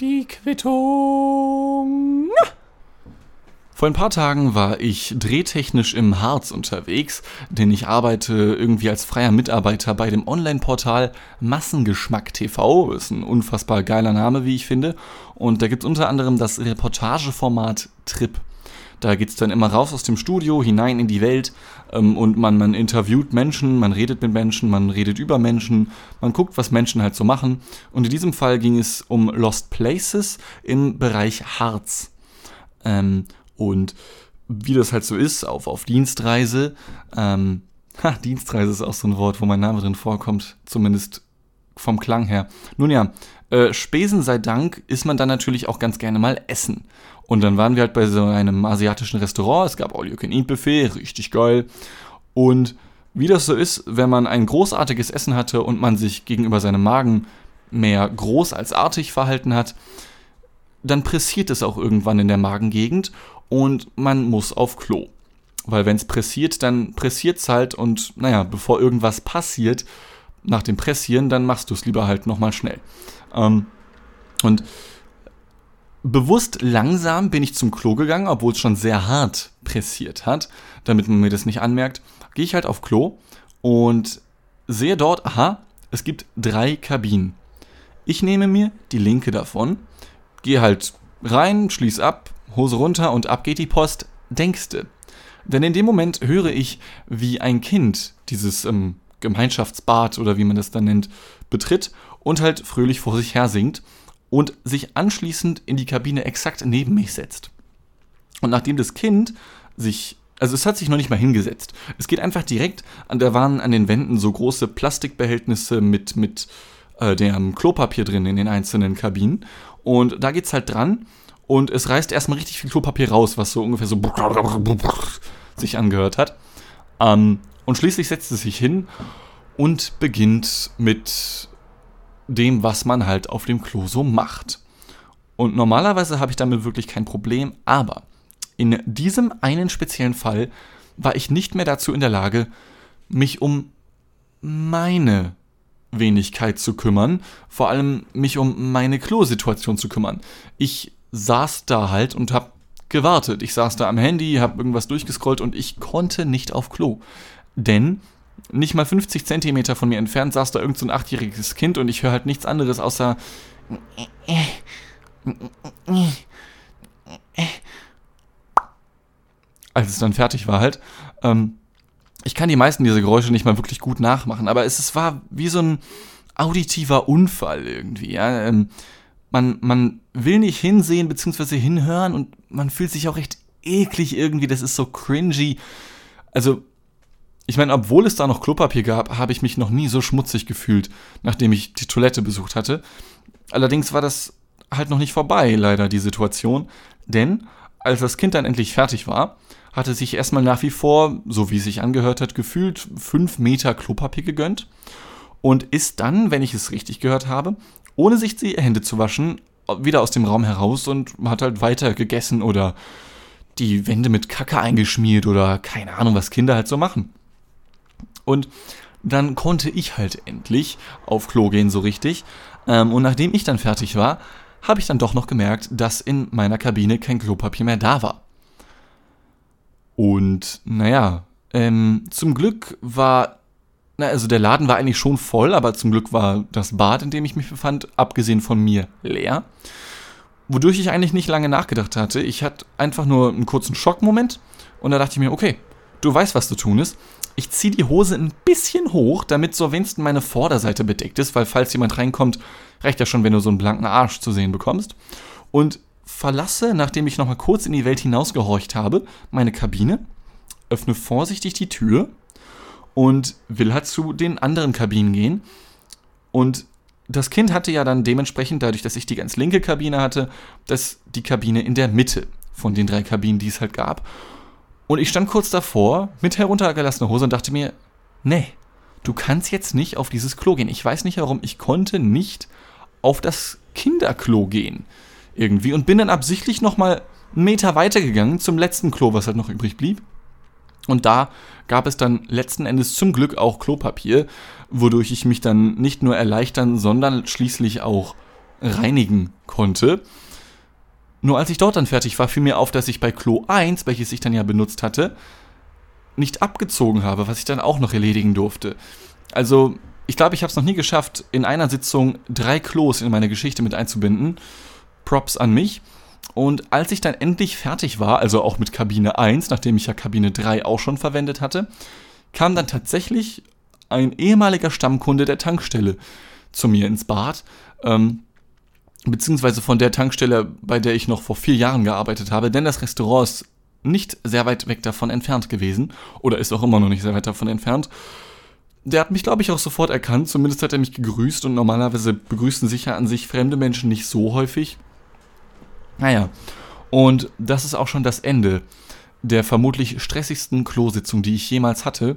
Die Quittung. Vor ein paar Tagen war ich drehtechnisch im Harz unterwegs, denn ich arbeite irgendwie als freier Mitarbeiter bei dem Online-Portal Massengeschmack TV. Ist ein unfassbar geiler Name, wie ich finde. Und da gibt es unter anderem das Reportageformat Trip. Da geht es dann immer raus aus dem Studio, hinein in die Welt ähm, und man, man interviewt Menschen, man redet mit Menschen, man redet über Menschen, man guckt, was Menschen halt so machen. Und in diesem Fall ging es um Lost Places im Bereich Harz. Ähm, und wie das halt so ist, auf, auf Dienstreise, ähm, ha, Dienstreise ist auch so ein Wort, wo mein Name drin vorkommt, zumindest vom Klang her. Nun ja, äh, Spesen sei Dank ist man dann natürlich auch ganz gerne mal essen. Und dann waren wir halt bei so einem asiatischen Restaurant. Es gab All-You-Can-Eat-Buffet, richtig geil. Und wie das so ist, wenn man ein großartiges Essen hatte und man sich gegenüber seinem Magen mehr groß als artig verhalten hat, dann pressiert es auch irgendwann in der Magengegend und man muss auf Klo. Weil wenn es pressiert, dann pressiert es halt und naja, bevor irgendwas passiert, nach dem Pressieren, dann machst du es lieber halt nochmal schnell. Ähm, und bewusst langsam bin ich zum Klo gegangen, obwohl es schon sehr hart pressiert hat, damit man mir das nicht anmerkt. Gehe ich halt auf Klo und sehe dort, aha, es gibt drei Kabinen. Ich nehme mir die linke davon, gehe halt rein, schließe ab, Hose runter und ab geht die Post, denkste. Denn in dem Moment höre ich, wie ein Kind dieses ähm, Gemeinschaftsbad oder wie man das dann nennt, betritt und halt fröhlich vor sich her singt und sich anschließend in die Kabine exakt neben mich setzt. Und nachdem das Kind sich also es hat sich noch nicht mal hingesetzt. Es geht einfach direkt, da waren an den Wänden so große Plastikbehältnisse mit, mit äh, dem Klopapier drin in den einzelnen Kabinen. Und da geht's halt dran und es reißt erstmal richtig viel Klopapier raus, was so ungefähr so sich angehört hat. Ähm, und schließlich setzt es sich hin und beginnt mit dem, was man halt auf dem Klo so macht. Und normalerweise habe ich damit wirklich kein Problem, aber in diesem einen speziellen Fall war ich nicht mehr dazu in der Lage, mich um meine Wenigkeit zu kümmern, vor allem mich um meine Klosituation zu kümmern. Ich saß da halt und hab gewartet. Ich saß da am Handy, hab irgendwas durchgescrollt und ich konnte nicht auf Klo. Denn nicht mal 50 Zentimeter von mir entfernt saß da irgend so ein achtjähriges Kind und ich höre halt nichts anderes außer als es dann fertig war halt. Ähm, ich kann die meisten dieser Geräusche nicht mal wirklich gut nachmachen, aber es, es war wie so ein auditiver Unfall irgendwie. Ja? Ähm, man, man will nicht hinsehen bzw. hinhören und man fühlt sich auch recht eklig irgendwie. Das ist so cringy. Also ich meine, obwohl es da noch Klopapier gab, habe ich mich noch nie so schmutzig gefühlt, nachdem ich die Toilette besucht hatte. Allerdings war das halt noch nicht vorbei, leider, die Situation. Denn als das Kind dann endlich fertig war, hatte sich erstmal nach wie vor, so wie es sich angehört hat, gefühlt fünf Meter Klopapier gegönnt und ist dann, wenn ich es richtig gehört habe, ohne sich die Hände zu waschen, wieder aus dem Raum heraus und hat halt weiter gegessen oder die Wände mit Kacke eingeschmiert oder keine Ahnung, was Kinder halt so machen. Und dann konnte ich halt endlich auf Klo gehen so richtig. Ähm, und nachdem ich dann fertig war, habe ich dann doch noch gemerkt, dass in meiner Kabine kein Klopapier mehr da war. Und naja, ähm, zum Glück war, na, also der Laden war eigentlich schon voll, aber zum Glück war das Bad, in dem ich mich befand, abgesehen von mir, leer. Wodurch ich eigentlich nicht lange nachgedacht hatte. Ich hatte einfach nur einen kurzen Schockmoment und da dachte ich mir, okay, du weißt, was zu tun ist. Ich ziehe die Hose ein bisschen hoch, damit so wenigstens meine Vorderseite bedeckt ist, weil falls jemand reinkommt, reicht ja schon, wenn du so einen blanken Arsch zu sehen bekommst. Und verlasse, nachdem ich nochmal kurz in die Welt hinausgehorcht habe, meine Kabine, öffne vorsichtig die Tür und will halt zu den anderen Kabinen gehen. Und das Kind hatte ja dann dementsprechend, dadurch, dass ich die ganz linke Kabine hatte, das, die Kabine in der Mitte von den drei Kabinen, die es halt gab. Und ich stand kurz davor mit heruntergelassener Hose und dachte mir, nee, du kannst jetzt nicht auf dieses Klo gehen. Ich weiß nicht warum, ich konnte nicht auf das Kinderklo gehen. Irgendwie. Und bin dann absichtlich nochmal einen Meter weitergegangen zum letzten Klo, was halt noch übrig blieb. Und da gab es dann letzten Endes zum Glück auch Klopapier, wodurch ich mich dann nicht nur erleichtern, sondern schließlich auch reinigen konnte. Nur als ich dort dann fertig war, fiel mir auf, dass ich bei Klo 1, welches ich dann ja benutzt hatte, nicht abgezogen habe, was ich dann auch noch erledigen durfte. Also, ich glaube, ich habe es noch nie geschafft, in einer Sitzung drei Klos in meine Geschichte mit einzubinden. Props an mich. Und als ich dann endlich fertig war, also auch mit Kabine 1, nachdem ich ja Kabine 3 auch schon verwendet hatte, kam dann tatsächlich ein ehemaliger Stammkunde der Tankstelle zu mir ins Bad, ähm, beziehungsweise von der Tankstelle, bei der ich noch vor vier Jahren gearbeitet habe, denn das Restaurant ist nicht sehr weit weg davon entfernt gewesen, oder ist auch immer noch nicht sehr weit davon entfernt. Der hat mich, glaube ich, auch sofort erkannt, zumindest hat er mich gegrüßt und normalerweise begrüßen sich ja an sich fremde Menschen nicht so häufig. Naja, und das ist auch schon das Ende der vermutlich stressigsten Klositzung, die ich jemals hatte.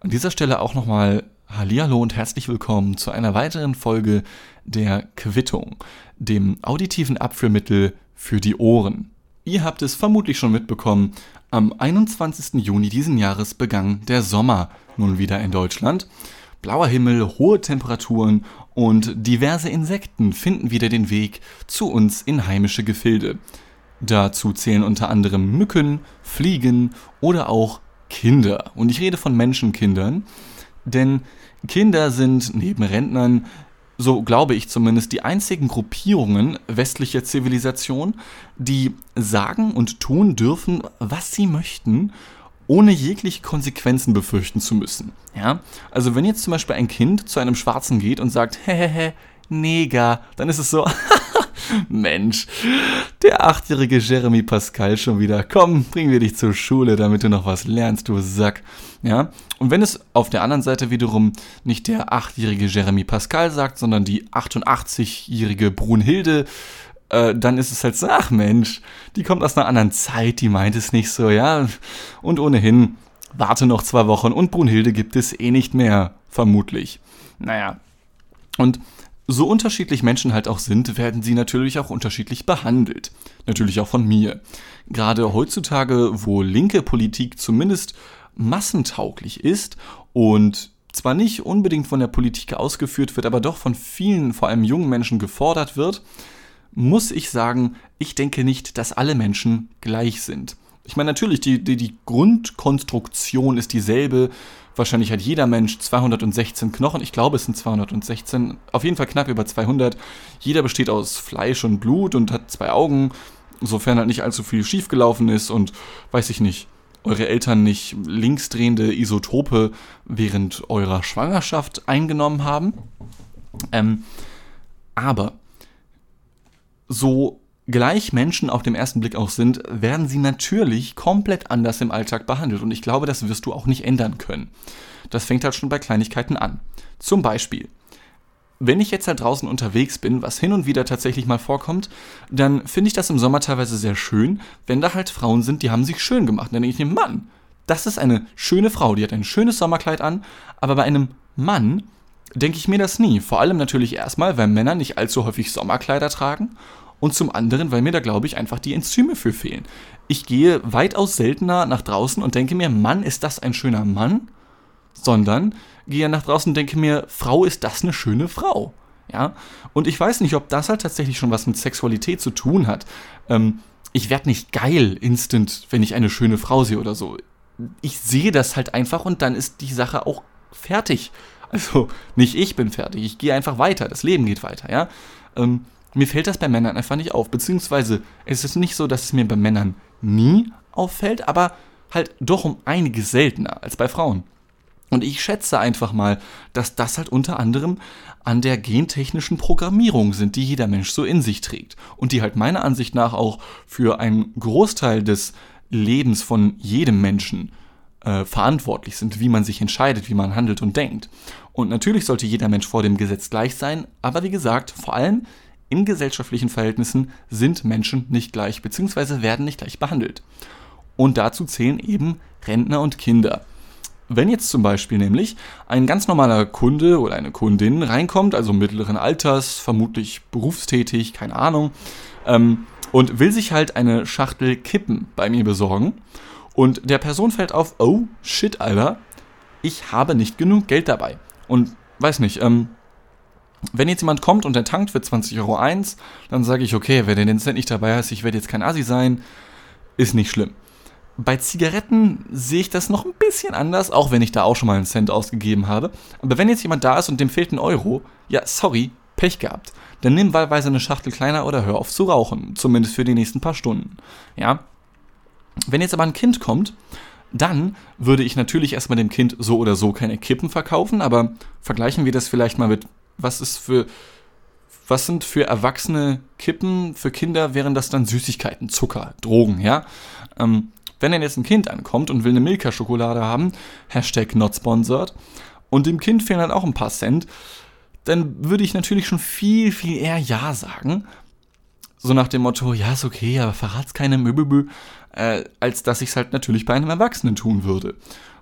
An dieser Stelle auch nochmal Hallihallo und herzlich willkommen zu einer weiteren Folge der Quittung, dem auditiven Abführmittel für die Ohren. Ihr habt es vermutlich schon mitbekommen, am 21. Juni diesen Jahres begann der Sommer nun wieder in Deutschland. Blauer Himmel, hohe Temperaturen und diverse Insekten finden wieder den Weg zu uns in heimische Gefilde. Dazu zählen unter anderem Mücken, Fliegen oder auch Kinder. Und ich rede von Menschenkindern, denn Kinder sind neben Rentnern, so glaube ich zumindest, die einzigen Gruppierungen westlicher Zivilisation, die sagen und tun dürfen, was sie möchten, ohne jegliche Konsequenzen befürchten zu müssen. Ja? Also wenn jetzt zum Beispiel ein Kind zu einem Schwarzen geht und sagt, hehehe, Neger, dann ist es so, Mensch, der achtjährige Jeremy Pascal schon wieder. Komm, bringen wir dich zur Schule, damit du noch was lernst, du Sack. Ja? Und wenn es auf der anderen Seite wiederum nicht der achtjährige Jeremy Pascal sagt, sondern die 88-jährige Brunhilde, äh, dann ist es halt so, ach Mensch, die kommt aus einer anderen Zeit, die meint es nicht so, ja. Und ohnehin, warte noch zwei Wochen und Brunhilde gibt es eh nicht mehr, vermutlich. Naja. Und so unterschiedlich Menschen halt auch sind, werden sie natürlich auch unterschiedlich behandelt. Natürlich auch von mir. Gerade heutzutage, wo linke Politik zumindest massentauglich ist und zwar nicht unbedingt von der Politik ausgeführt wird, aber doch von vielen, vor allem jungen Menschen gefordert wird, muss ich sagen, ich denke nicht, dass alle Menschen gleich sind. Ich meine, natürlich, die, die, die Grundkonstruktion ist dieselbe Wahrscheinlich hat jeder Mensch 216 Knochen. Ich glaube, es sind 216. Auf jeden Fall knapp über 200. Jeder besteht aus Fleisch und Blut und hat zwei Augen. Sofern halt nicht allzu viel schiefgelaufen ist und weiß ich nicht, eure Eltern nicht linksdrehende Isotope während eurer Schwangerschaft eingenommen haben. Ähm, aber so gleich Menschen auf dem ersten Blick auch sind, werden sie natürlich komplett anders im Alltag behandelt. Und ich glaube, das wirst du auch nicht ändern können. Das fängt halt schon bei Kleinigkeiten an. Zum Beispiel, wenn ich jetzt da draußen unterwegs bin, was hin und wieder tatsächlich mal vorkommt, dann finde ich das im Sommer teilweise sehr schön, wenn da halt Frauen sind, die haben sich schön gemacht. Dann denke ich mir, Mann, das ist eine schöne Frau, die hat ein schönes Sommerkleid an, aber bei einem Mann denke ich mir das nie. Vor allem natürlich erstmal, weil Männer nicht allzu häufig Sommerkleider tragen und zum anderen, weil mir da, glaube ich, einfach die Enzyme für fehlen. Ich gehe weitaus seltener nach draußen und denke mir, Mann, ist das ein schöner Mann? Sondern gehe nach draußen und denke mir, Frau, ist das eine schöne Frau? Ja, und ich weiß nicht, ob das halt tatsächlich schon was mit Sexualität zu tun hat. Ähm, ich werde nicht geil instant, wenn ich eine schöne Frau sehe oder so. Ich sehe das halt einfach und dann ist die Sache auch fertig. Also nicht ich bin fertig, ich gehe einfach weiter, das Leben geht weiter, ja. Ähm, mir fällt das bei Männern einfach nicht auf. Beziehungsweise es ist nicht so, dass es mir bei Männern nie auffällt, aber halt doch um einiges seltener als bei Frauen. Und ich schätze einfach mal, dass das halt unter anderem an der gentechnischen Programmierung sind, die jeder Mensch so in sich trägt. Und die halt meiner Ansicht nach auch für einen Großteil des Lebens von jedem Menschen äh, verantwortlich sind, wie man sich entscheidet, wie man handelt und denkt. Und natürlich sollte jeder Mensch vor dem Gesetz gleich sein, aber wie gesagt, vor allem in gesellschaftlichen Verhältnissen sind Menschen nicht gleich bzw. werden nicht gleich behandelt. Und dazu zählen eben Rentner und Kinder. Wenn jetzt zum Beispiel nämlich ein ganz normaler Kunde oder eine Kundin reinkommt, also mittleren Alters, vermutlich berufstätig, keine Ahnung, ähm, und will sich halt eine Schachtel Kippen bei mir besorgen, und der Person fällt auf, oh shit, Alter, ich habe nicht genug Geld dabei. Und weiß nicht, ähm, Wenn jetzt jemand kommt und der tankt für 20 Euro dann sage ich, okay, wer den Cent nicht dabei hat, ich werde jetzt kein Assi sein, ist nicht schlimm. Bei Zigaretten sehe ich das noch ein bisschen anders, auch wenn ich da auch schon mal einen Cent ausgegeben habe. Aber wenn jetzt jemand da ist und dem fehlt ein Euro, ja, sorry, Pech gehabt. Dann nimm wahlweise eine Schachtel kleiner oder hör auf zu rauchen, zumindest für die nächsten paar Stunden. Ja. Wenn jetzt aber ein Kind kommt, dann würde ich natürlich erstmal dem Kind so oder so keine Kippen verkaufen, aber vergleichen wir das vielleicht mal mit, was ist für, was sind für Erwachsene Kippen, für Kinder wären das dann Süßigkeiten, Zucker, Drogen, ja. Ähm, wenn dann jetzt ein Kind ankommt und will eine Milka-Schokolade haben, Hashtag not sponsored, und dem Kind fehlen halt auch ein paar Cent, dann würde ich natürlich schon viel, viel eher Ja sagen. So nach dem Motto, ja, ist okay, aber verrat's keine Möbel, äh, als dass ich es halt natürlich bei einem Erwachsenen tun würde.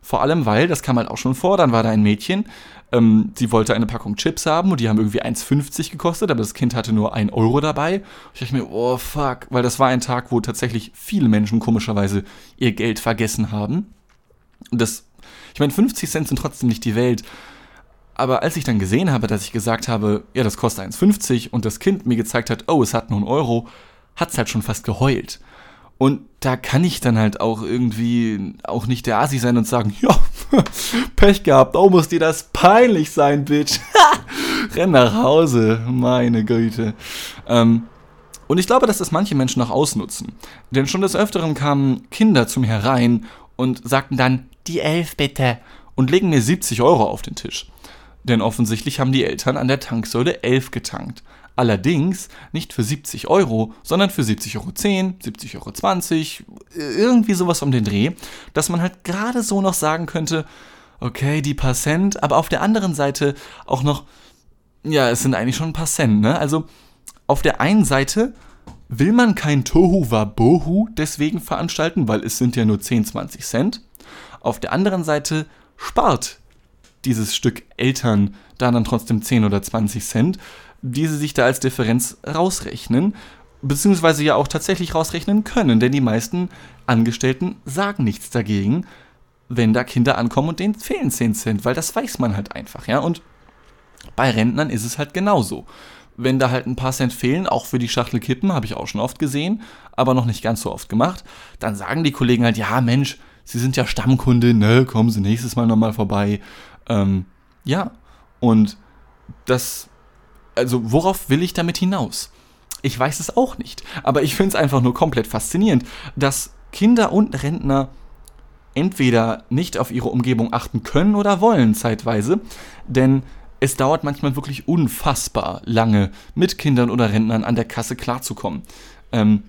Vor allem, weil, das kam halt auch schon vor, dann war da ein Mädchen, ähm, sie wollte eine Packung Chips haben und die haben irgendwie 1,50 gekostet, aber das Kind hatte nur 1 Euro dabei. Ich dachte mir, oh fuck, weil das war ein Tag, wo tatsächlich viele Menschen komischerweise ihr Geld vergessen haben. Und das, ich meine, 50 Cent sind trotzdem nicht die Welt. Aber als ich dann gesehen habe, dass ich gesagt habe, ja, das kostet 1,50 und das Kind mir gezeigt hat, oh, es hat nur einen Euro, hat es halt schon fast geheult. Und da kann ich dann halt auch irgendwie auch nicht der Asi sein und sagen, ja, Pech gehabt, oh, muss dir das peinlich sein, Bitch. Renn nach Hause, meine Güte. Ähm, und ich glaube, dass das manche Menschen auch ausnutzen. Denn schon des Öfteren kamen Kinder zu mir herein und sagten dann, die Elf bitte, und legen mir 70 Euro auf den Tisch. Denn offensichtlich haben die Eltern an der Tanksäule 11 getankt. Allerdings nicht für 70 Euro, sondern für 70,10 Euro, 70,20 Euro, irgendwie sowas um den Dreh, dass man halt gerade so noch sagen könnte, okay, die paar Cent, aber auf der anderen Seite auch noch, ja, es sind eigentlich schon ein paar Cent, ne? Also auf der einen Seite will man kein Tohu Wabohu deswegen veranstalten, weil es sind ja nur 10, 20 Cent. Auf der anderen Seite spart dieses Stück Eltern da dann trotzdem 10 oder 20 Cent, die sie sich da als Differenz rausrechnen, beziehungsweise ja auch tatsächlich rausrechnen können, denn die meisten Angestellten sagen nichts dagegen, wenn da Kinder ankommen und denen fehlen 10 Cent, weil das weiß man halt einfach, ja, und bei Rentnern ist es halt genauso. Wenn da halt ein paar Cent fehlen, auch für die Schachtel Kippen, habe ich auch schon oft gesehen, aber noch nicht ganz so oft gemacht, dann sagen die Kollegen halt, ja Mensch, Sie sind ja Stammkunde, ne, kommen Sie nächstes Mal nochmal vorbei. Ähm, ja, und das also worauf will ich damit hinaus? Ich weiß es auch nicht, aber ich finde es einfach nur komplett faszinierend, dass Kinder und Rentner entweder nicht auf ihre Umgebung achten können oder wollen zeitweise, denn es dauert manchmal wirklich unfassbar lange, mit Kindern oder Rentnern an der Kasse klarzukommen. Ähm,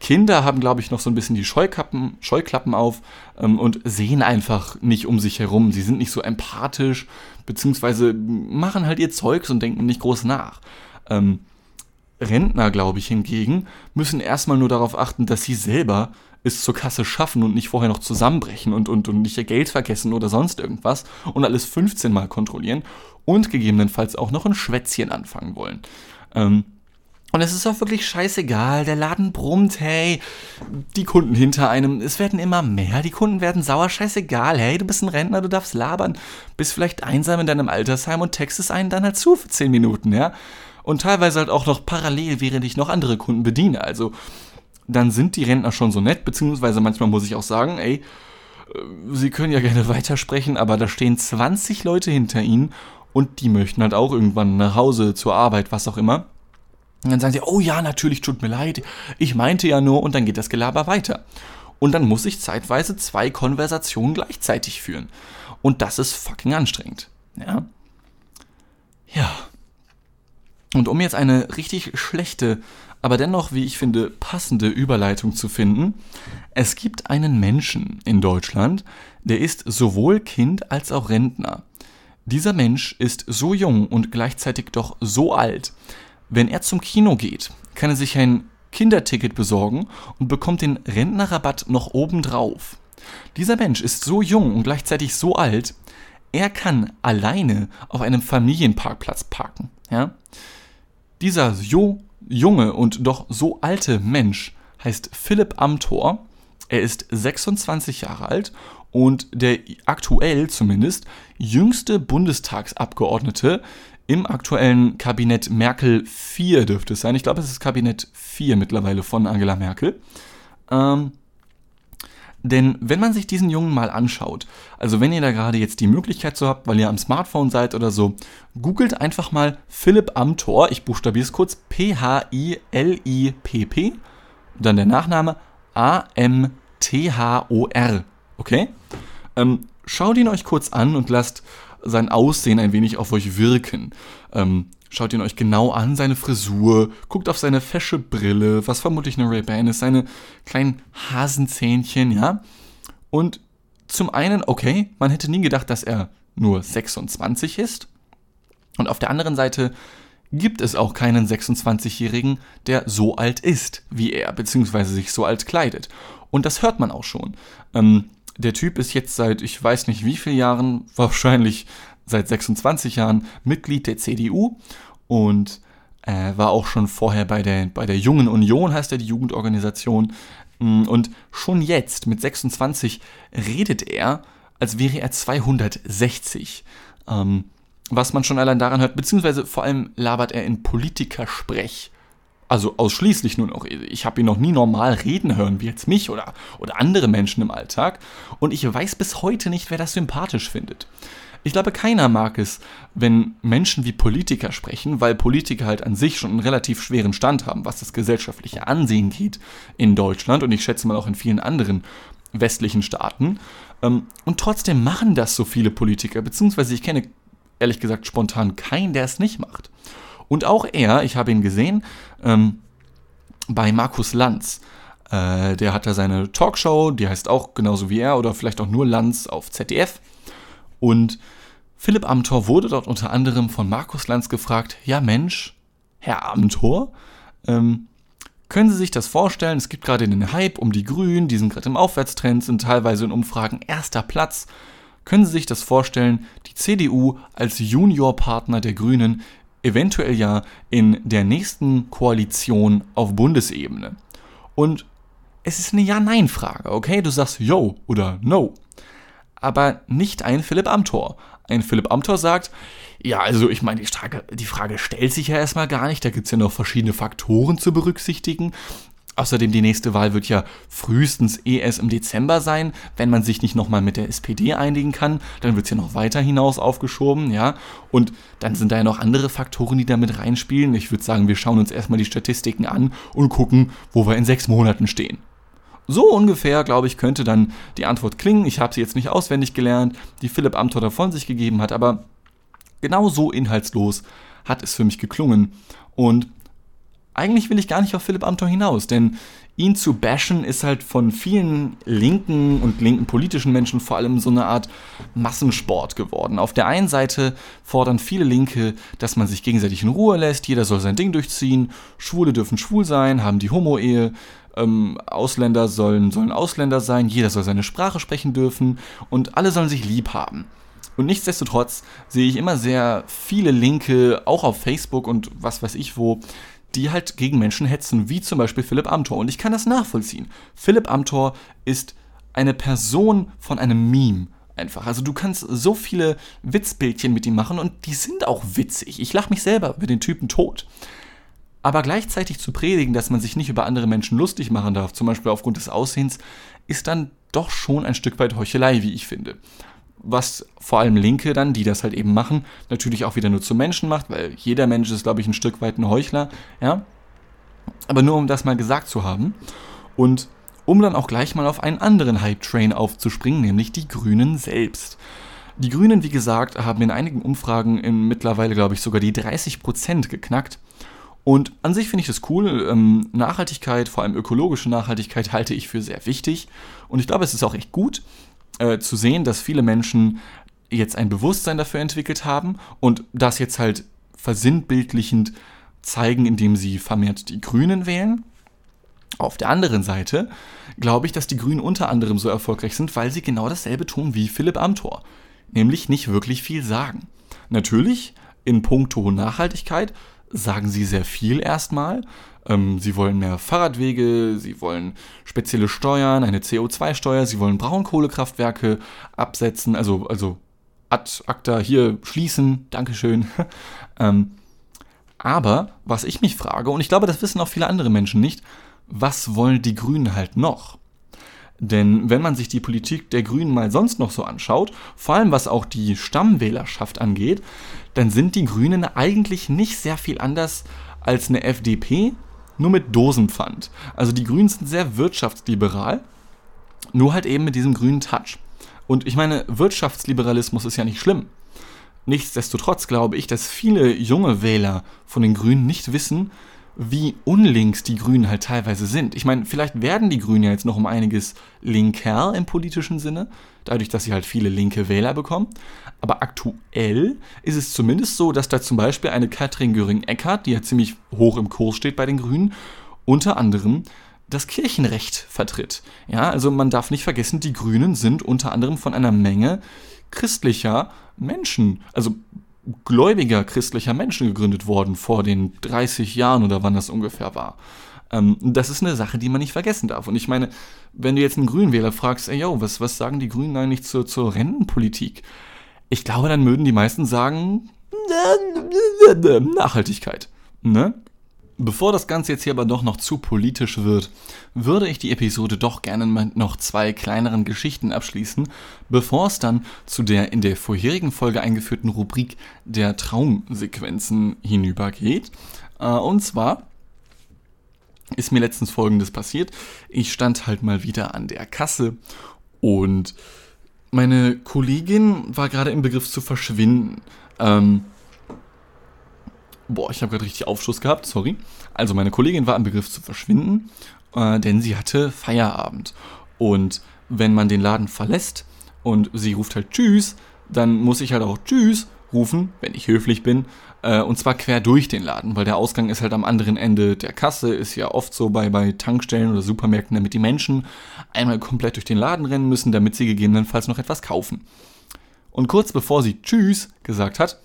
Kinder haben, glaube ich, noch so ein bisschen die Scheuklappen, Scheuklappen auf ähm, und sehen einfach nicht um sich herum. Sie sind nicht so empathisch, beziehungsweise machen halt ihr Zeugs und denken nicht groß nach. Ähm, Rentner, glaube ich, hingegen, müssen erstmal nur darauf achten, dass sie selber es zur Kasse schaffen und nicht vorher noch zusammenbrechen und, und, und nicht ihr Geld vergessen oder sonst irgendwas und alles 15 Mal kontrollieren und gegebenenfalls auch noch ein Schwätzchen anfangen wollen. Ähm, und es ist auch wirklich scheißegal, der Laden brummt, hey, die Kunden hinter einem, es werden immer mehr, die Kunden werden sauer, scheißegal, hey, du bist ein Rentner, du darfst labern, bist vielleicht einsam in deinem Altersheim und textest einen dann halt zu für 10 Minuten, ja. Und teilweise halt auch noch parallel, während ich noch andere Kunden bediene, also dann sind die Rentner schon so nett, beziehungsweise manchmal muss ich auch sagen, ey, äh, sie können ja gerne weitersprechen, aber da stehen 20 Leute hinter ihnen und die möchten halt auch irgendwann nach Hause, zur Arbeit, was auch immer. Und dann sagen sie, oh ja, natürlich, tut mir leid, ich meinte ja nur, und dann geht das Gelaber weiter. Und dann muss ich zeitweise zwei Konversationen gleichzeitig führen. Und das ist fucking anstrengend. Ja. Ja. Und um jetzt eine richtig schlechte, aber dennoch, wie ich finde, passende Überleitung zu finden, es gibt einen Menschen in Deutschland, der ist sowohl Kind als auch Rentner. Dieser Mensch ist so jung und gleichzeitig doch so alt, wenn er zum Kino geht, kann er sich ein Kinderticket besorgen und bekommt den Rentnerrabatt noch obendrauf. Dieser Mensch ist so jung und gleichzeitig so alt, er kann alleine auf einem Familienparkplatz parken. Ja? Dieser so junge und doch so alte Mensch heißt Philipp Amthor. Er ist 26 Jahre alt und der aktuell zumindest jüngste Bundestagsabgeordnete im aktuellen Kabinett Merkel 4 dürfte es sein. Ich glaube, es ist Kabinett 4 mittlerweile von Angela Merkel. Ähm, denn wenn man sich diesen Jungen mal anschaut, also wenn ihr da gerade jetzt die Möglichkeit so habt, weil ihr am Smartphone seid oder so, googelt einfach mal Philipp Amthor, ich buchstabiere es kurz, P-H-I-L-I-P-P, dann der Nachname A-M-T-H-O-R, okay? Ähm, schaut ihn euch kurz an und lasst sein Aussehen ein wenig auf euch wirken. Ähm, Schaut ihn euch genau an, seine Frisur, guckt auf seine fesche Brille, was vermutlich eine Ray-Ban ist, seine kleinen Hasenzähnchen, ja. Und zum einen, okay, man hätte nie gedacht, dass er nur 26 ist. Und auf der anderen Seite gibt es auch keinen 26-Jährigen, der so alt ist wie er, beziehungsweise sich so alt kleidet. Und das hört man auch schon. Ähm, der Typ ist jetzt seit, ich weiß nicht wie vielen Jahren, wahrscheinlich seit 26 Jahren Mitglied der CDU und äh, war auch schon vorher bei der, bei der Jungen Union, heißt er die Jugendorganisation. Mm, und schon jetzt, mit 26, redet er, als wäre er 260. Ähm, was man schon allein daran hört, beziehungsweise vor allem labert er in Politikersprech. Also ausschließlich nur noch. Ich habe ihn noch nie normal reden hören, wie jetzt mich oder, oder andere Menschen im Alltag. Und ich weiß bis heute nicht, wer das sympathisch findet. Ich glaube, keiner mag es, wenn Menschen wie Politiker sprechen, weil Politiker halt an sich schon einen relativ schweren Stand haben, was das gesellschaftliche Ansehen geht in Deutschland und ich schätze mal auch in vielen anderen westlichen Staaten. Ähm, und trotzdem machen das so viele Politiker, beziehungsweise ich kenne ehrlich gesagt spontan keinen, der es nicht macht. Und auch er, ich habe ihn gesehen, ähm, bei Markus Lanz. Äh, der hat da seine Talkshow, die heißt auch genauso wie er oder vielleicht auch nur Lanz auf ZDF. Und Philipp Amthor wurde dort unter anderem von Markus Lanz gefragt, ja Mensch, Herr Amthor, ähm, können Sie sich das vorstellen? Es gibt gerade den Hype um die Grünen, die sind gerade im Aufwärtstrend, sind teilweise in Umfragen erster Platz. Können Sie sich das vorstellen, die CDU als Juniorpartner der Grünen eventuell ja in der nächsten Koalition auf Bundesebene? Und es ist eine Ja-Nein-Frage, okay? Du sagst Yo oder No aber nicht ein Philipp Amthor. Ein Philipp Amthor sagt, ja, also ich meine, die Frage, die Frage stellt sich ja erstmal gar nicht, da gibt es ja noch verschiedene Faktoren zu berücksichtigen. Außerdem die nächste Wahl wird ja frühestens eh erst im Dezember sein. Wenn man sich nicht nochmal mit der SPD einigen kann, dann wird es ja noch weiter hinaus aufgeschoben, ja. Und dann sind da ja noch andere Faktoren, die da mit reinspielen. Ich würde sagen, wir schauen uns erstmal die Statistiken an und gucken, wo wir in sechs Monaten stehen. So ungefähr, glaube ich, könnte dann die Antwort klingen. Ich habe sie jetzt nicht auswendig gelernt, die Philipp Amthor davon sich gegeben hat, aber genau so inhaltslos hat es für mich geklungen. Und eigentlich will ich gar nicht auf Philipp Amthor hinaus, denn ihn zu bashen ist halt von vielen linken und linken politischen Menschen vor allem so eine Art Massensport geworden. Auf der einen Seite fordern viele Linke, dass man sich gegenseitig in Ruhe lässt, jeder soll sein Ding durchziehen, Schwule dürfen schwul sein, haben die Homo-Ehe, ähm, Ausländer sollen, sollen Ausländer sein, jeder soll seine Sprache sprechen dürfen und alle sollen sich lieb haben. Und nichtsdestotrotz sehe ich immer sehr viele Linke, auch auf Facebook und was weiß ich wo, die halt gegen Menschen hetzen, wie zum Beispiel Philipp Amthor. Und ich kann das nachvollziehen. Philipp Amthor ist eine Person von einem Meme einfach. Also du kannst so viele Witzbildchen mit ihm machen und die sind auch witzig. Ich lache mich selber über den Typen tot. Aber gleichzeitig zu predigen, dass man sich nicht über andere Menschen lustig machen darf, zum Beispiel aufgrund des Aussehens, ist dann doch schon ein Stück weit Heuchelei, wie ich finde. Was vor allem Linke dann, die das halt eben machen, natürlich auch wieder nur zu Menschen macht, weil jeder Mensch ist, glaube ich, ein Stück weit ein Heuchler, ja. Aber nur um das mal gesagt zu haben. Und um dann auch gleich mal auf einen anderen Hype-Train aufzuspringen, nämlich die Grünen selbst. Die Grünen, wie gesagt, haben in einigen Umfragen in mittlerweile, glaube ich, sogar die 30% geknackt. Und an sich finde ich das cool. Ähm, Nachhaltigkeit, vor allem ökologische Nachhaltigkeit, halte ich für sehr wichtig. Und ich glaube, es ist auch echt gut äh, zu sehen, dass viele Menschen jetzt ein Bewusstsein dafür entwickelt haben und das jetzt halt versinnbildlichend zeigen, indem sie vermehrt die Grünen wählen. Auf der anderen Seite glaube ich, dass die Grünen unter anderem so erfolgreich sind, weil sie genau dasselbe tun wie Philipp Amthor, nämlich nicht wirklich viel sagen. Natürlich in puncto Nachhaltigkeit sagen sie sehr viel erstmal. Ähm, sie wollen mehr Fahrradwege, sie wollen spezielle Steuern, eine CO2-Steuer, sie wollen Braunkohlekraftwerke absetzen, also, also ad acta hier schließen, Dankeschön. ähm, aber was ich mich frage, und ich glaube, das wissen auch viele andere Menschen nicht, was wollen die Grünen halt noch? Denn wenn man sich die Politik der Grünen mal sonst noch so anschaut, vor allem was auch die Stammwählerschaft angeht, dann sind die Grünen eigentlich nicht sehr viel anders als eine FDP, nur mit Dosenpfand. Also die Grünen sind sehr wirtschaftsliberal, nur halt eben mit diesem grünen Touch. Und ich meine, Wirtschaftsliberalismus ist ja nicht schlimm. Nichtsdestotrotz glaube ich, dass viele junge Wähler von den Grünen nicht wissen, wie unlinks die Grünen halt teilweise sind. Ich meine, vielleicht werden die Grünen ja jetzt noch um einiges linker im politischen Sinne, dadurch, dass sie halt viele linke Wähler bekommen. Aber aktuell ist es zumindest so, dass da zum Beispiel eine Katrin Göring-Eckardt, die ja ziemlich hoch im Kurs steht bei den Grünen, unter anderem das Kirchenrecht vertritt. Ja, also man darf nicht vergessen, die Grünen sind unter anderem von einer Menge christlicher Menschen, also gläubiger christlicher Menschen gegründet worden vor den 30 Jahren oder wann das ungefähr war. Ähm, das ist eine Sache, die man nicht vergessen darf. Und ich meine, wenn du jetzt einen Grünwähler fragst, ey, yo, was, was sagen die Grünen eigentlich zur, zur Rentenpolitik? Ich glaube, dann würden die meisten sagen, Nachhaltigkeit. Ne? Bevor das Ganze jetzt hier aber doch noch zu politisch wird, würde ich die Episode doch gerne mit noch zwei kleineren Geschichten abschließen, bevor es dann zu der in der vorherigen Folge eingeführten Rubrik der Traumsequenzen hinübergeht. Äh, und zwar ist mir letztens folgendes passiert. Ich stand halt mal wieder an der Kasse und meine Kollegin war gerade im Begriff zu verschwinden. Ähm, Boah, ich habe gerade richtig Aufschuss gehabt, sorry. Also meine Kollegin war im Begriff zu verschwinden, äh, denn sie hatte Feierabend. Und wenn man den Laden verlässt und sie ruft halt Tschüss, dann muss ich halt auch Tschüss rufen, wenn ich höflich bin, äh, und zwar quer durch den Laden, weil der Ausgang ist halt am anderen Ende der Kasse, ist ja oft so bei, bei Tankstellen oder Supermärkten, damit die Menschen einmal komplett durch den Laden rennen müssen, damit sie gegebenenfalls noch etwas kaufen. Und kurz bevor sie Tschüss gesagt hat,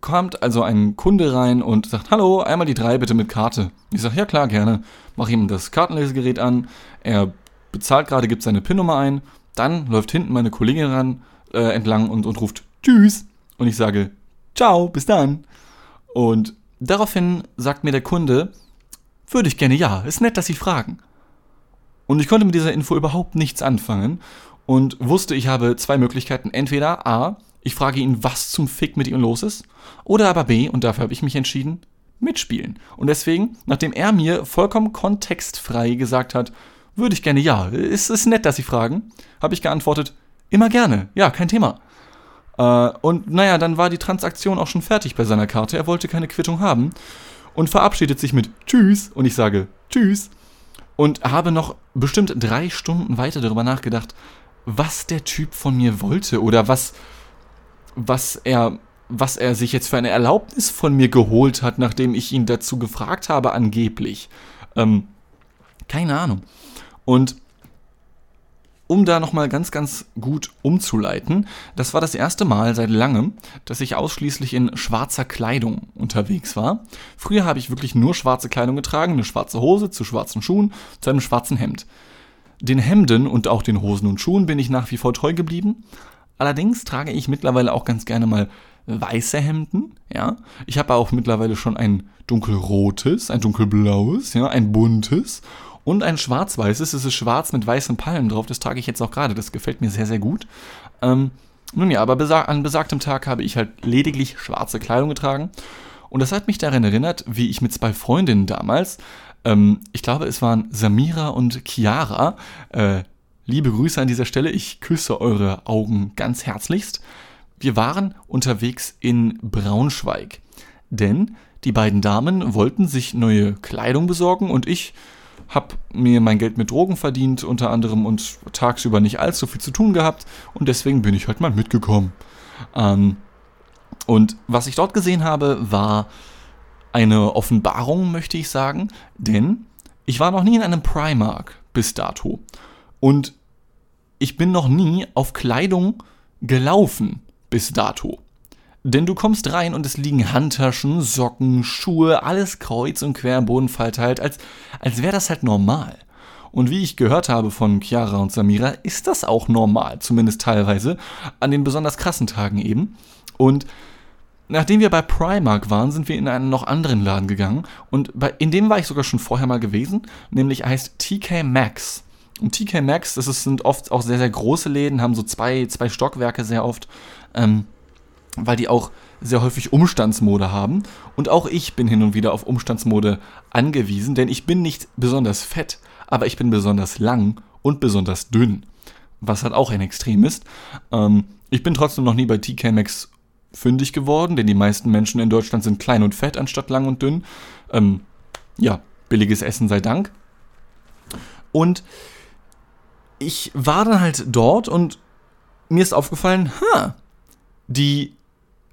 kommt also ein Kunde rein und sagt, hallo, einmal die drei bitte mit Karte. Ich sage, ja klar, gerne. Mach ihm das Kartenlesegerät an. Er bezahlt gerade, gibt seine PIN-Nummer ein. Dann läuft hinten meine Kollegin ran, äh, entlang und, und ruft Tschüss. Und ich sage, ciao, bis dann. Und daraufhin sagt mir der Kunde, würde ich gerne ja, ist nett, dass Sie fragen. Und ich konnte mit dieser Info überhaupt nichts anfangen und wusste, ich habe zwei Möglichkeiten. Entweder A, ich frage ihn, was zum Fick mit ihm los ist. Oder aber B, und dafür habe ich mich entschieden, mitspielen. Und deswegen, nachdem er mir vollkommen kontextfrei gesagt hat, würde ich gerne ja, ist es nett, dass Sie fragen, habe ich geantwortet, immer gerne, ja, kein Thema. Äh, und naja, dann war die Transaktion auch schon fertig bei seiner Karte, er wollte keine Quittung haben und verabschiedet sich mit Tschüss und ich sage Tschüss und habe noch bestimmt drei Stunden weiter darüber nachgedacht, was der Typ von mir wollte oder was, was er, was er sich jetzt für eine Erlaubnis von mir geholt hat, nachdem ich ihn dazu gefragt habe, angeblich. Ähm, keine Ahnung. Und um da nochmal ganz, ganz gut umzuleiten, das war das erste Mal seit langem, dass ich ausschließlich in schwarzer Kleidung unterwegs war. Früher habe ich wirklich nur schwarze Kleidung getragen, eine schwarze Hose zu schwarzen Schuhen, zu einem schwarzen Hemd. Den Hemden und auch den Hosen und Schuhen bin ich nach wie vor treu geblieben, Allerdings trage ich mittlerweile auch ganz gerne mal weiße Hemden, ja. Ich habe auch mittlerweile schon ein dunkelrotes, ein dunkelblaues, ja, ein buntes und ein schwarz-weißes. Es ist schwarz mit weißen Palmen drauf. Das trage ich jetzt auch gerade. Das gefällt mir sehr, sehr gut. Ähm, nun ja, aber besa an besagtem Tag habe ich halt lediglich schwarze Kleidung getragen. Und das hat mich daran erinnert, wie ich mit zwei Freundinnen damals, ähm, ich glaube, es waren Samira und Chiara, äh, Liebe Grüße an dieser Stelle, ich küsse eure Augen ganz herzlichst. Wir waren unterwegs in Braunschweig, denn die beiden Damen wollten sich neue Kleidung besorgen und ich habe mir mein Geld mit Drogen verdient unter anderem und tagsüber nicht allzu viel zu tun gehabt und deswegen bin ich halt mal mitgekommen. Ähm, und was ich dort gesehen habe, war eine Offenbarung, möchte ich sagen, denn ich war noch nie in einem Primark bis dato. Und ich bin noch nie auf Kleidung gelaufen bis dato. Denn du kommst rein und es liegen Handtaschen, Socken, Schuhe, alles kreuz und quer im Boden verteilt, als, als wäre das halt normal. Und wie ich gehört habe von Chiara und Samira, ist das auch normal, zumindest teilweise, an den besonders krassen Tagen eben. Und nachdem wir bei Primark waren, sind wir in einen noch anderen Laden gegangen. Und bei, in dem war ich sogar schon vorher mal gewesen, nämlich heißt TK Maxx. Und TK Maxx, das ist, sind oft auch sehr, sehr große Läden, haben so zwei, zwei Stockwerke sehr oft, ähm, weil die auch sehr häufig Umstandsmode haben. Und auch ich bin hin und wieder auf Umstandsmode angewiesen, denn ich bin nicht besonders fett, aber ich bin besonders lang und besonders dünn. Was halt auch ein Extrem ist. Ähm, ich bin trotzdem noch nie bei TK Maxx fündig geworden, denn die meisten Menschen in Deutschland sind klein und fett anstatt lang und dünn. Ähm, ja, billiges Essen sei Dank. Und ich war dann halt dort und mir ist aufgefallen, ha, die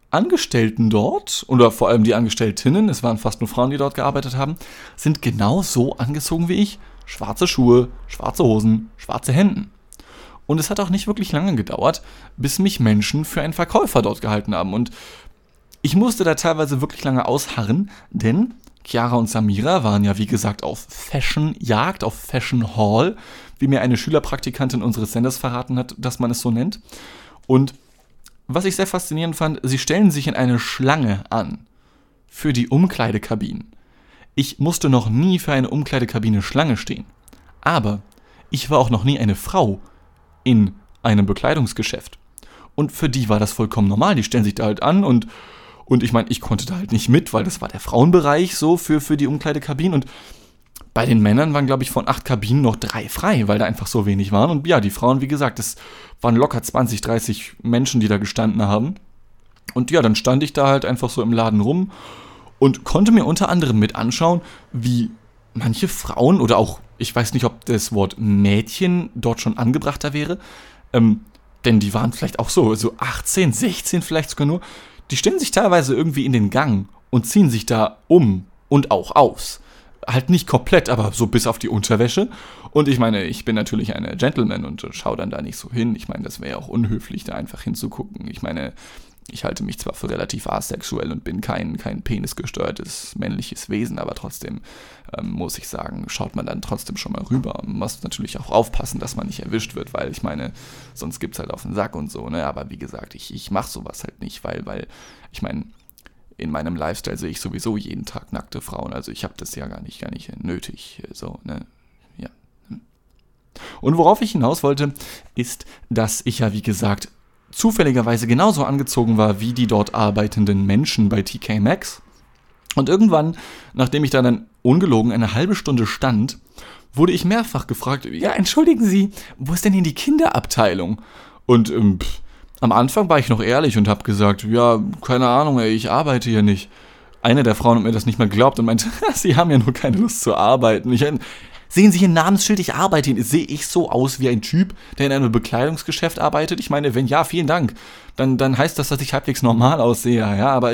Angestellten dort, oder vor allem die Angestelltinnen, es waren fast nur Frauen, die dort gearbeitet haben, sind genau so angezogen wie ich. Schwarze Schuhe, schwarze Hosen, schwarze Hemden. Und es hat auch nicht wirklich lange gedauert, bis mich Menschen für einen Verkäufer dort gehalten haben. Und ich musste da teilweise wirklich lange ausharren, denn Chiara und Samira waren ja wie gesagt auf Fashion-Jagd, auf Fashion Hall, wie mir eine Schülerpraktikantin unseres Senders verraten hat, dass man es so nennt. Und was ich sehr faszinierend fand, sie stellen sich in eine Schlange an für die Umkleidekabinen. Ich musste noch nie für eine Umkleidekabine Schlange stehen. Aber ich war auch noch nie eine Frau in einem Bekleidungsgeschäft. Und für die war das vollkommen normal. Die stellen sich da halt an und, und ich meine, ich konnte da halt nicht mit, weil das war der Frauenbereich so für, für die Umkleidekabinen. Und bei den Männern waren, glaube ich, von acht Kabinen noch drei frei, weil da einfach so wenig waren. Und ja, die Frauen, wie gesagt, das waren locker 20, 30 Menschen, die da gestanden haben. Und ja, dann stand ich da halt einfach so im Laden rum und konnte mir unter anderem mit anschauen, wie manche Frauen oder auch, ich weiß nicht, ob das Wort Mädchen dort schon angebrachter wäre, ähm, denn die waren vielleicht auch so, so 18, 16 vielleicht sogar nur, die stellen sich teilweise irgendwie in den Gang und ziehen sich da um und auch aus halt nicht komplett, aber so bis auf die Unterwäsche. Und ich meine, ich bin natürlich eine Gentleman und schaue dann da nicht so hin. Ich meine, das wäre ja auch unhöflich, da einfach hinzugucken. Ich meine, ich halte mich zwar für relativ asexuell und bin kein, kein penisgesteuertes männliches Wesen, aber trotzdem ähm, muss ich sagen, schaut man dann trotzdem schon mal rüber. Man muss natürlich auch aufpassen, dass man nicht erwischt wird, weil ich meine, sonst gibt es halt auf den Sack und so, ne? Aber wie gesagt, ich, ich mache sowas halt nicht, weil, weil, ich meine, in meinem Lifestyle sehe ich sowieso jeden Tag nackte Frauen. Also ich habe das ja gar nicht, gar nicht nötig. So, ne? Ja. Und worauf ich hinaus wollte, ist, dass ich ja, wie gesagt, zufälligerweise genauso angezogen war wie die dort arbeitenden Menschen bei TK Maxx. Und irgendwann, nachdem ich da dann ungelogen eine halbe Stunde stand, wurde ich mehrfach gefragt, ja, entschuldigen Sie, wo ist denn hier die Kinderabteilung? Und ähm, pff, am Anfang war ich noch ehrlich und habe gesagt, ja, keine Ahnung, ey, ich arbeite hier nicht. Eine der Frauen hat mir das nicht mal geglaubt und meinte, sie haben ja nur keine Lust zu arbeiten. Ich, sehen Sie hier ein Namensschild, ich arbeite hier. Sehe ich so aus wie ein Typ, der in einem Bekleidungsgeschäft arbeitet? Ich meine, wenn ja, vielen Dank. Dann, dann heißt das, dass ich halbwegs normal aussehe, ja, aber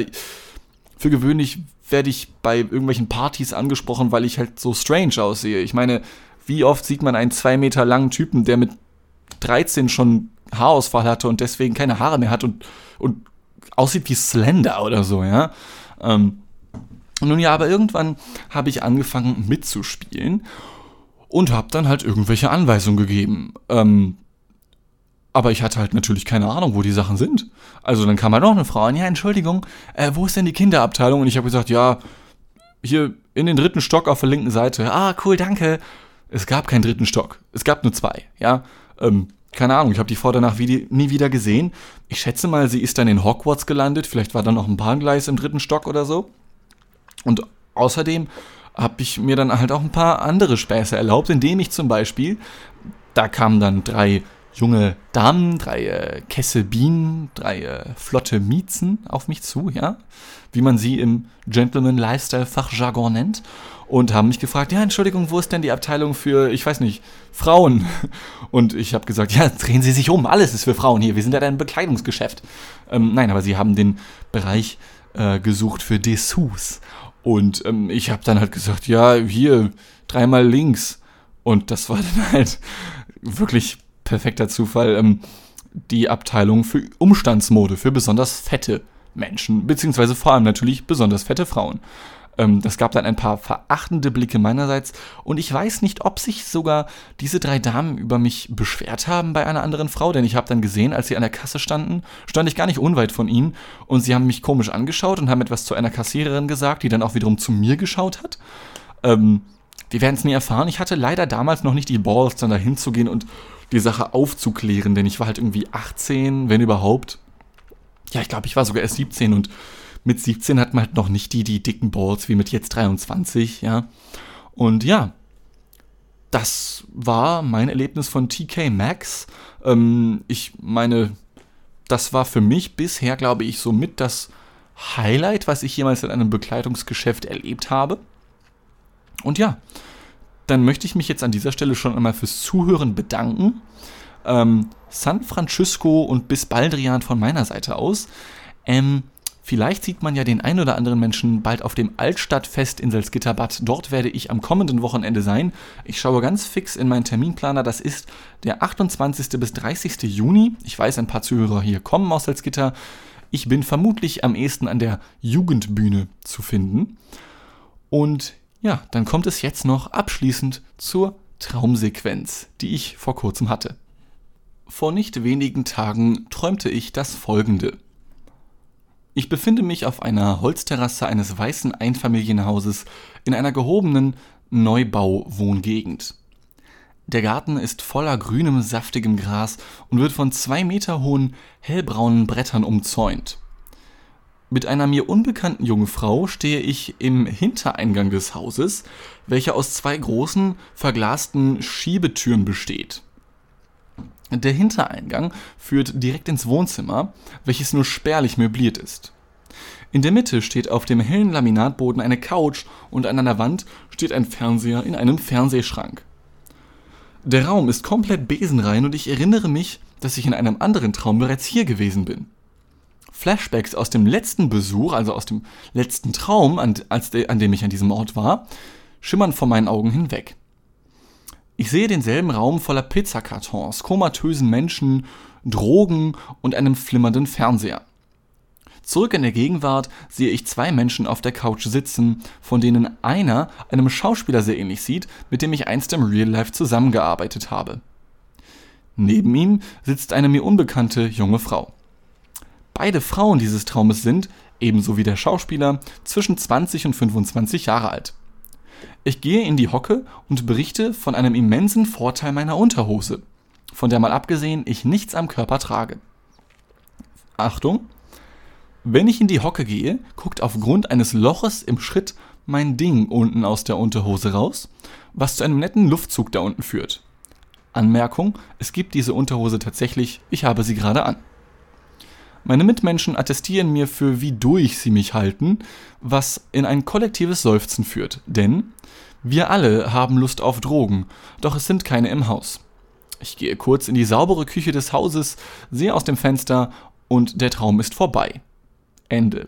für gewöhnlich werde ich bei irgendwelchen Partys angesprochen, weil ich halt so strange aussehe. Ich meine, wie oft sieht man einen zwei Meter langen Typen, der mit 13 schon Haarausfall hatte und deswegen keine Haare mehr hat und, und aussieht wie Slender oder so, ja. Ähm, nun ja, aber irgendwann habe ich angefangen mitzuspielen und habe dann halt irgendwelche Anweisungen gegeben. Ähm, aber ich hatte halt natürlich keine Ahnung, wo die Sachen sind. Also dann kam halt noch eine Frau an, ja, Entschuldigung, äh, wo ist denn die Kinderabteilung? Und ich habe gesagt, ja, hier in den dritten Stock auf der linken Seite. Ah, cool, danke. Es gab keinen dritten Stock. Es gab nur zwei, ja. Ähm, keine Ahnung, ich habe die Frau danach nie wieder gesehen. Ich schätze mal, sie ist dann in Hogwarts gelandet. Vielleicht war da noch ein Bahngleis im dritten Stock oder so. Und außerdem habe ich mir dann halt auch ein paar andere Späße erlaubt, indem ich zum Beispiel, da kamen dann drei junge Damen, drei äh, Kessel Bienen, drei äh, flotte Miezen auf mich zu, ja, wie man sie im Gentleman Lifestyle Fachjargon nennt und haben mich gefragt, ja, Entschuldigung, wo ist denn die Abteilung für, ich weiß nicht, Frauen? Und ich habe gesagt, ja, drehen Sie sich um, alles ist für Frauen hier, wir sind ja ein Bekleidungsgeschäft. Ähm, nein, aber sie haben den Bereich äh, gesucht für Dessous. Und ähm, ich habe dann halt gesagt, ja, hier, dreimal links. Und das war dann halt wirklich perfekter Zufall. Ähm, die Abteilung für Umstandsmode, für besonders fette Menschen, beziehungsweise vor allem natürlich besonders fette Frauen. Ähm, das gab dann ein paar verachtende Blicke meinerseits und ich weiß nicht, ob sich sogar diese drei Damen über mich beschwert haben bei einer anderen Frau, denn ich habe dann gesehen, als sie an der Kasse standen, stand ich gar nicht unweit von ihnen und sie haben mich komisch angeschaut und haben etwas zu einer Kassiererin gesagt, die dann auch wiederum zu mir geschaut hat. Ähm, wir werden es nie erfahren. Ich hatte leider damals noch nicht die Balls, dann da hinzugehen und die Sache aufzuklären, denn ich war halt irgendwie 18, wenn überhaupt. Ja, ich glaube, ich war sogar erst 17 und mit 17 hat man halt noch nicht die, die dicken Balls wie mit jetzt 23, ja. Und ja, das war mein Erlebnis von TK Maxx. Ähm, ich meine, das war für mich bisher, glaube ich, somit das Highlight, was ich jemals in einem Bekleidungsgeschäft erlebt habe. Und ja, dann möchte ich mich jetzt an dieser Stelle schon einmal fürs Zuhören bedanken. Ähm, San Francisco und bis Baldrian von meiner Seite aus. Ähm, vielleicht sieht man ja den ein oder anderen Menschen bald auf dem Altstadtfest in Salzgitterbad. Dort werde ich am kommenden Wochenende sein. Ich schaue ganz fix in meinen Terminplaner. Das ist der 28. bis 30. Juni. Ich weiß, ein paar Zuhörer hier kommen aus Salzgitter. Ich bin vermutlich am ehesten an der Jugendbühne zu finden. Und ja, dann kommt es jetzt noch abschließend zur Traumsequenz, die ich vor kurzem hatte. Vor nicht wenigen Tagen träumte ich das folgende. Ich befinde mich auf einer Holzterrasse eines weißen Einfamilienhauses in einer gehobenen Neubauwohngegend. Der Garten ist voller grünem, saftigem Gras und wird von zwei Meter hohen, hellbraunen Brettern umzäunt. Mit einer mir unbekannten jungen Frau stehe ich im Hintereingang des Hauses, welcher aus zwei großen, verglasten Schiebetüren besteht. Der Hintereingang führt direkt ins Wohnzimmer, welches nur spärlich möbliert ist. In der Mitte steht auf dem hellen Laminatboden eine Couch und an einer Wand steht ein Fernseher in einem Fernsehschrank. Der Raum ist komplett besenrein und ich erinnere mich, dass ich in einem anderen Traum bereits hier gewesen bin. Flashbacks aus dem letzten Besuch, also aus dem letzten Traum, an, de, an dem ich an diesem Ort war, schimmern vor meinen Augen hinweg. Ich sehe denselben Raum voller Pizzakartons, komatösen Menschen, Drogen und einem flimmernden Fernseher. Zurück in der Gegenwart sehe ich zwei Menschen auf der Couch sitzen, von denen einer einem Schauspieler sehr ähnlich sieht, mit dem ich einst im Real Life zusammengearbeitet habe. Neben ihm sitzt eine mir unbekannte junge Frau. Beide Frauen dieses Traumes sind, ebenso wie der Schauspieler, zwischen 20 und 25 Jahre alt. Ich gehe in die Hocke und berichte von einem immensen Vorteil meiner Unterhose, von der mal abgesehen ich nichts am Körper trage. Achtung! Wenn ich in die Hocke gehe, guckt aufgrund eines Loches im Schritt mein Ding unten aus der Unterhose raus, was zu einem netten Luftzug da unten führt. Anmerkung, es gibt diese Unterhose tatsächlich, ich habe sie gerade an. Meine Mitmenschen attestieren mir für wie durch sie mich halten, was in ein kollektives Seufzen führt. Denn wir alle haben Lust auf Drogen, doch es sind keine im Haus. Ich gehe kurz in die saubere Küche des Hauses, sehe aus dem Fenster und der Traum ist vorbei. Ende.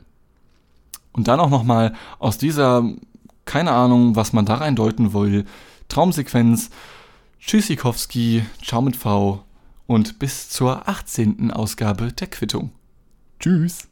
Und dann auch nochmal aus dieser, keine Ahnung, was man da rein deuten will, Traumsequenz, Tschüssikowski, ciao mit V und bis zur 18. Ausgabe der Quittung. Tschüss.